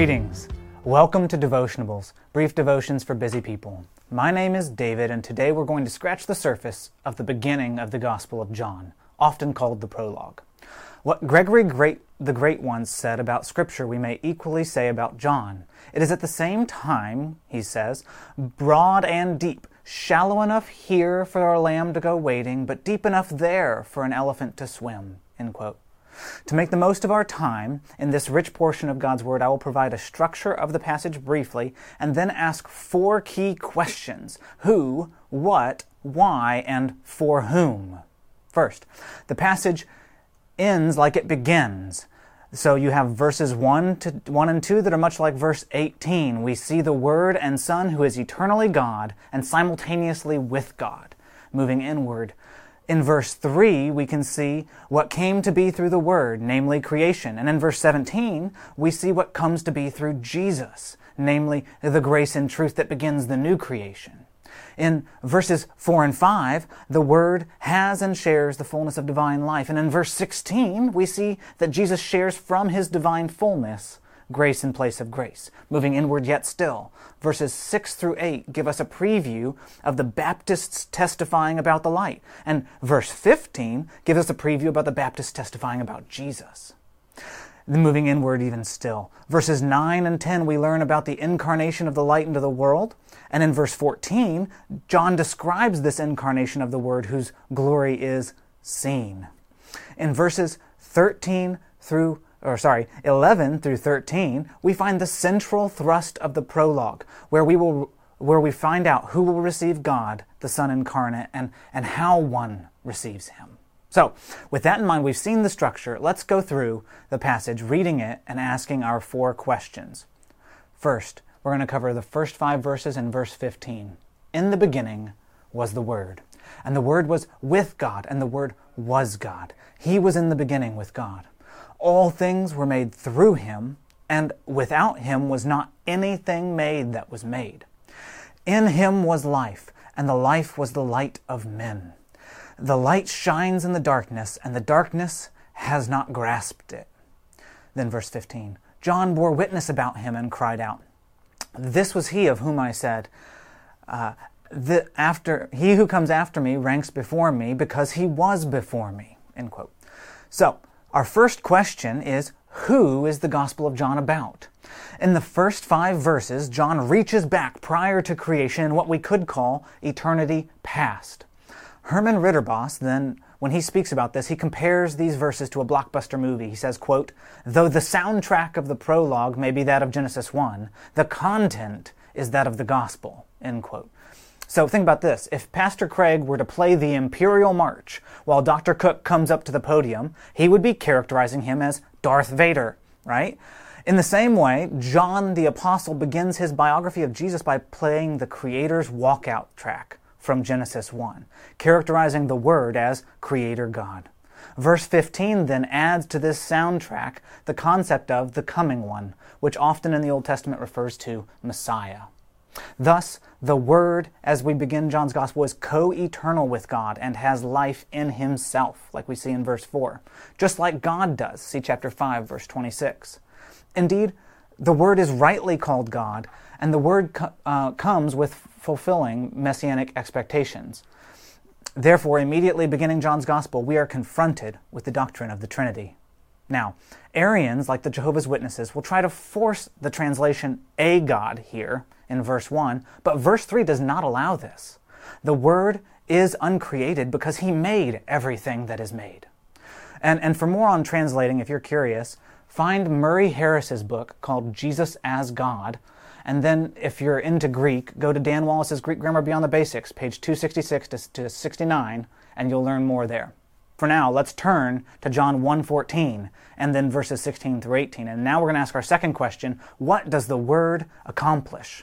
Greetings. Welcome to Devotionables, brief devotions for busy people. My name is David, and today we're going to scratch the surface of the beginning of the Gospel of John, often called the prologue. What Gregory Great, the Great once said about Scripture, we may equally say about John. It is at the same time, he says, broad and deep, shallow enough here for a lamb to go wading, but deep enough there for an elephant to swim. End quote. To make the most of our time in this rich portion of God's Word, I will provide a structure of the passage briefly and then ask four key questions who, what, why, and for whom. First, the passage ends like it begins. So you have verses 1 to 1 and 2 that are much like verse 18. We see the Word and Son who is eternally God and simultaneously with God, moving inward in verse 3, we can see what came to be through the Word, namely creation. And in verse 17, we see what comes to be through Jesus, namely the grace and truth that begins the new creation. In verses 4 and 5, the Word has and shares the fullness of divine life. And in verse 16, we see that Jesus shares from His divine fullness grace in place of grace. Moving inward yet still, verses 6 through 8 give us a preview of the Baptists testifying about the light. And verse 15 gives us a preview about the Baptists testifying about Jesus. Moving inward even still. Verses 9 and 10, we learn about the incarnation of the light into the world. And in verse 14, John describes this incarnation of the Word whose glory is seen. In verses 13 through or sorry, 11 through 13, we find the central thrust of the prologue, where we will where we find out who will receive God, the Son incarnate, and, and how one receives him. So, with that in mind, we've seen the structure. Let's go through the passage, reading it and asking our four questions. First, we're going to cover the first five verses in verse 15. In the beginning was the Word, and the Word was with God, and the Word was God. He was in the beginning with God. All things were made through him, and without him was not anything made that was made. In him was life, and the life was the light of men. The light shines in the darkness, and the darkness has not grasped it. Then, verse 15 John bore witness about him and cried out, This was he of whom I said, uh, the, after he who comes after me ranks before me because he was before me. End quote. So, our first question is who is the Gospel of John about? In the first five verses, John reaches back prior to creation in what we could call eternity past. Herman Ridderbos then when he speaks about this, he compares these verses to a blockbuster movie. He says, quote, Though the soundtrack of the prologue may be that of Genesis 1, the content is that of the gospel, end quote. So think about this. If Pastor Craig were to play the Imperial March while Dr. Cook comes up to the podium, he would be characterizing him as Darth Vader, right? In the same way, John the Apostle begins his biography of Jesus by playing the Creator's walkout track from Genesis 1, characterizing the Word as Creator God. Verse 15 then adds to this soundtrack the concept of the coming one, which often in the Old Testament refers to Messiah. Thus, the Word, as we begin John's Gospel, is co eternal with God and has life in Himself, like we see in verse 4, just like God does. See chapter 5, verse 26. Indeed, the Word is rightly called God, and the Word co- uh, comes with fulfilling messianic expectations. Therefore, immediately beginning John's Gospel, we are confronted with the doctrine of the Trinity. Now, Arians, like the Jehovah's Witnesses, will try to force the translation a God here in verse 1, but verse 3 does not allow this. The Word is uncreated because He made everything that is made. And, and for more on translating, if you're curious, find Murray Harris's book called Jesus as God. And then, if you're into Greek, go to Dan Wallace's Greek Grammar Beyond the Basics, page 266 to, to 69, and you'll learn more there. For now, let's turn to John 1:14 and then verses 16 through 18. And now we're going to ask our second question, what does the word accomplish?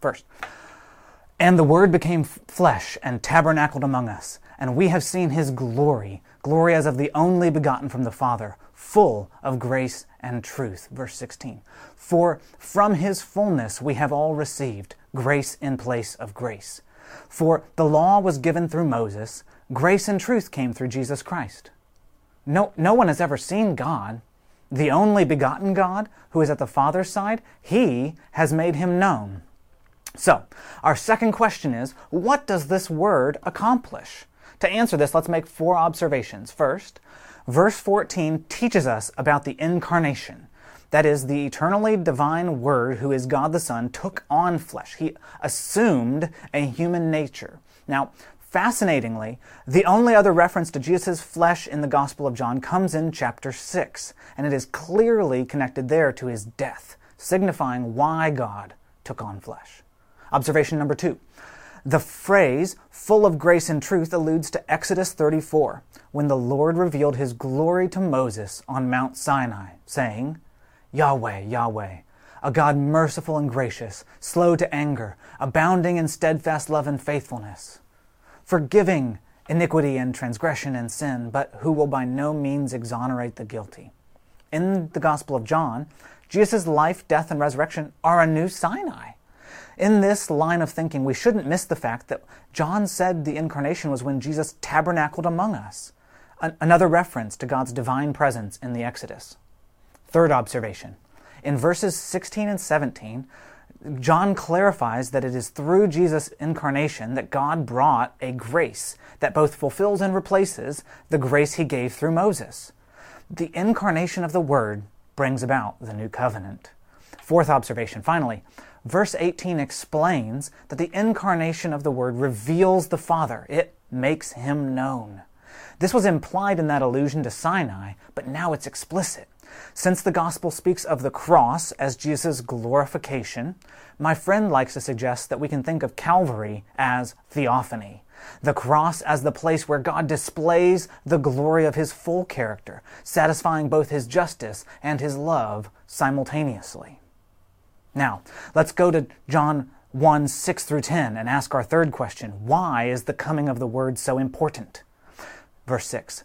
First, and the word became flesh and tabernacled among us, and we have seen his glory, glory as of the only begotten from the Father, full of grace and truth. Verse 16. For from his fullness we have all received grace in place of grace. For the law was given through Moses, Grace and truth came through Jesus Christ. No, no one has ever seen God. the only begotten God who is at the Father's side, he has made him known. So, our second question is what does this word accomplish? To answer this, let's make four observations. First, verse 14 teaches us about the incarnation. That is, the eternally divine Word, who is God the Son, took on flesh. He assumed a human nature. Now, Fascinatingly, the only other reference to Jesus' flesh in the Gospel of John comes in chapter 6, and it is clearly connected there to his death, signifying why God took on flesh. Observation number two. The phrase, full of grace and truth, alludes to Exodus 34, when the Lord revealed his glory to Moses on Mount Sinai, saying, Yahweh, Yahweh, a God merciful and gracious, slow to anger, abounding in steadfast love and faithfulness forgiving iniquity and transgression and sin, but who will by no means exonerate the guilty. In the Gospel of John, Jesus' life, death, and resurrection are a new Sinai. In this line of thinking, we shouldn't miss the fact that John said the incarnation was when Jesus tabernacled among us, an- another reference to God's divine presence in the Exodus. Third observation. In verses 16 and 17, John clarifies that it is through Jesus' incarnation that God brought a grace that both fulfills and replaces the grace he gave through Moses. The incarnation of the Word brings about the new covenant. Fourth observation, finally, verse 18 explains that the incarnation of the Word reveals the Father, it makes him known. This was implied in that allusion to Sinai, but now it's explicit. Since the gospel speaks of the cross as Jesus' glorification, my friend likes to suggest that we can think of Calvary as theophany. The cross as the place where God displays the glory of his full character, satisfying both his justice and his love simultaneously. Now, let's go to John 1 6 through 10 and ask our third question Why is the coming of the Word so important? Verse 6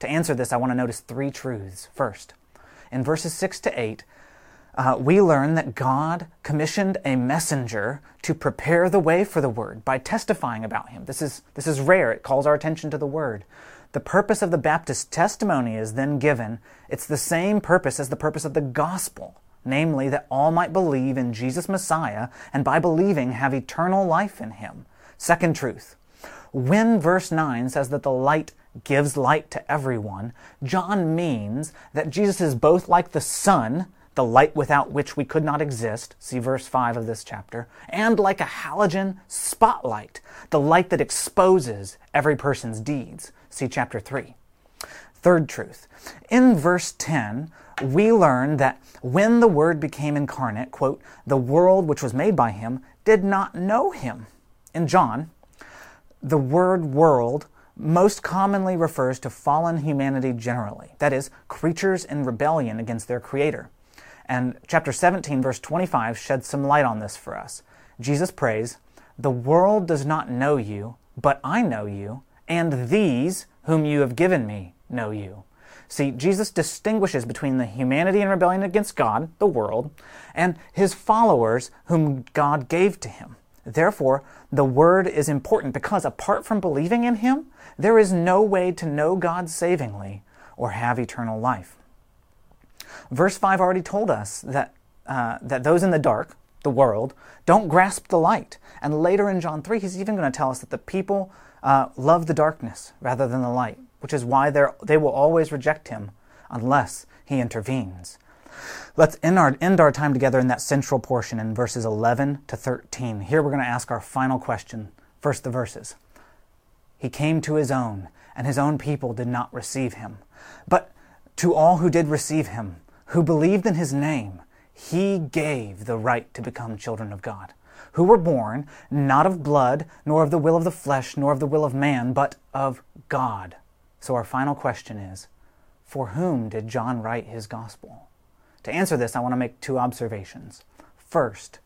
To answer this, I want to notice three truths. First, in verses 6 to 8, uh, we learn that God commissioned a messenger to prepare the way for the word by testifying about him. This is, this is rare. It calls our attention to the word. The purpose of the Baptist testimony is then given. It's the same purpose as the purpose of the gospel, namely that all might believe in Jesus Messiah and by believing have eternal life in him. Second truth. When verse 9 says that the light gives light to everyone, John means that Jesus is both like the sun, the light without which we could not exist, see verse 5 of this chapter, and like a halogen spotlight, the light that exposes every person's deeds, see chapter 3. Third truth. In verse 10, we learn that when the Word became incarnate, quote, the world which was made by him did not know him. In John, the word world most commonly refers to fallen humanity generally, that is, creatures in rebellion against their Creator. And chapter 17, verse 25, sheds some light on this for us. Jesus prays, The world does not know you, but I know you, and these whom you have given me know you. See, Jesus distinguishes between the humanity in rebellion against God, the world, and his followers whom God gave to him. Therefore, the Word is important because apart from believing in Him, there is no way to know God savingly or have eternal life. Verse 5 already told us that, uh, that those in the dark, the world, don't grasp the light. And later in John 3, he's even going to tell us that the people uh, love the darkness rather than the light, which is why they will always reject him unless he intervenes. Let's end our, end our time together in that central portion in verses 11 to 13. Here we're going to ask our final question. First, the verses. He came to his own, and his own people did not receive him. But to all who did receive him, who believed in his name, he gave the right to become children of God, who were born not of blood, nor of the will of the flesh, nor of the will of man, but of God. So our final question is For whom did John write his gospel? To answer this, I want to make two observations. First,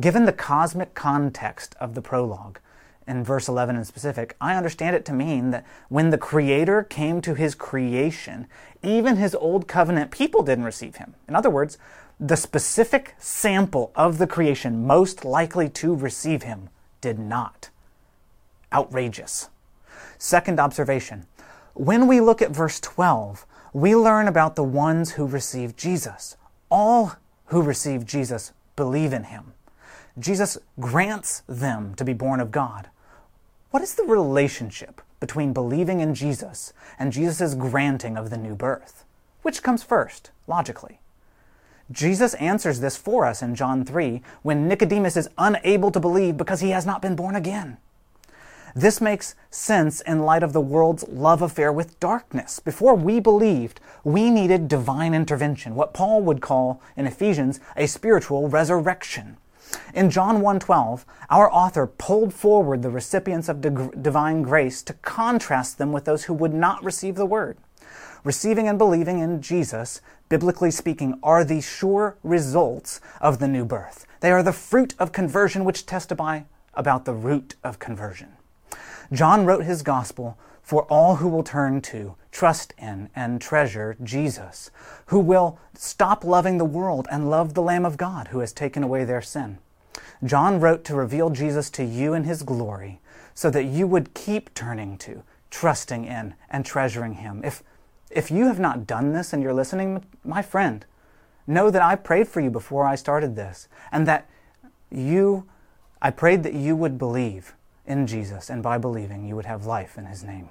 given the cosmic context of the prologue, in verse 11 in specific, I understand it to mean that when the Creator came to his creation, even his old covenant people didn't receive him. In other words, the specific sample of the creation most likely to receive him did not. Outrageous. Second observation when we look at verse 12, we learn about the ones who received Jesus. All who receive Jesus believe in him. Jesus grants them to be born of God. What is the relationship between believing in Jesus and Jesus' granting of the new birth? Which comes first, logically? Jesus answers this for us in John 3 when Nicodemus is unable to believe because he has not been born again. This makes sense in light of the world's love affair with darkness. Before we believed, we needed divine intervention, what Paul would call in Ephesians a spiritual resurrection. In John 1:12, our author pulled forward the recipients of divine grace to contrast them with those who would not receive the word. Receiving and believing in Jesus, biblically speaking, are the sure results of the new birth. They are the fruit of conversion which testify about the root of conversion. John wrote his gospel for all who will turn to, trust in, and treasure Jesus, who will stop loving the world and love the Lamb of God who has taken away their sin. John wrote to reveal Jesus to you in his glory so that you would keep turning to, trusting in, and treasuring him. If, if you have not done this and you're listening, my friend, know that I prayed for you before I started this and that you, I prayed that you would believe in Jesus, and by believing, you would have life in his name.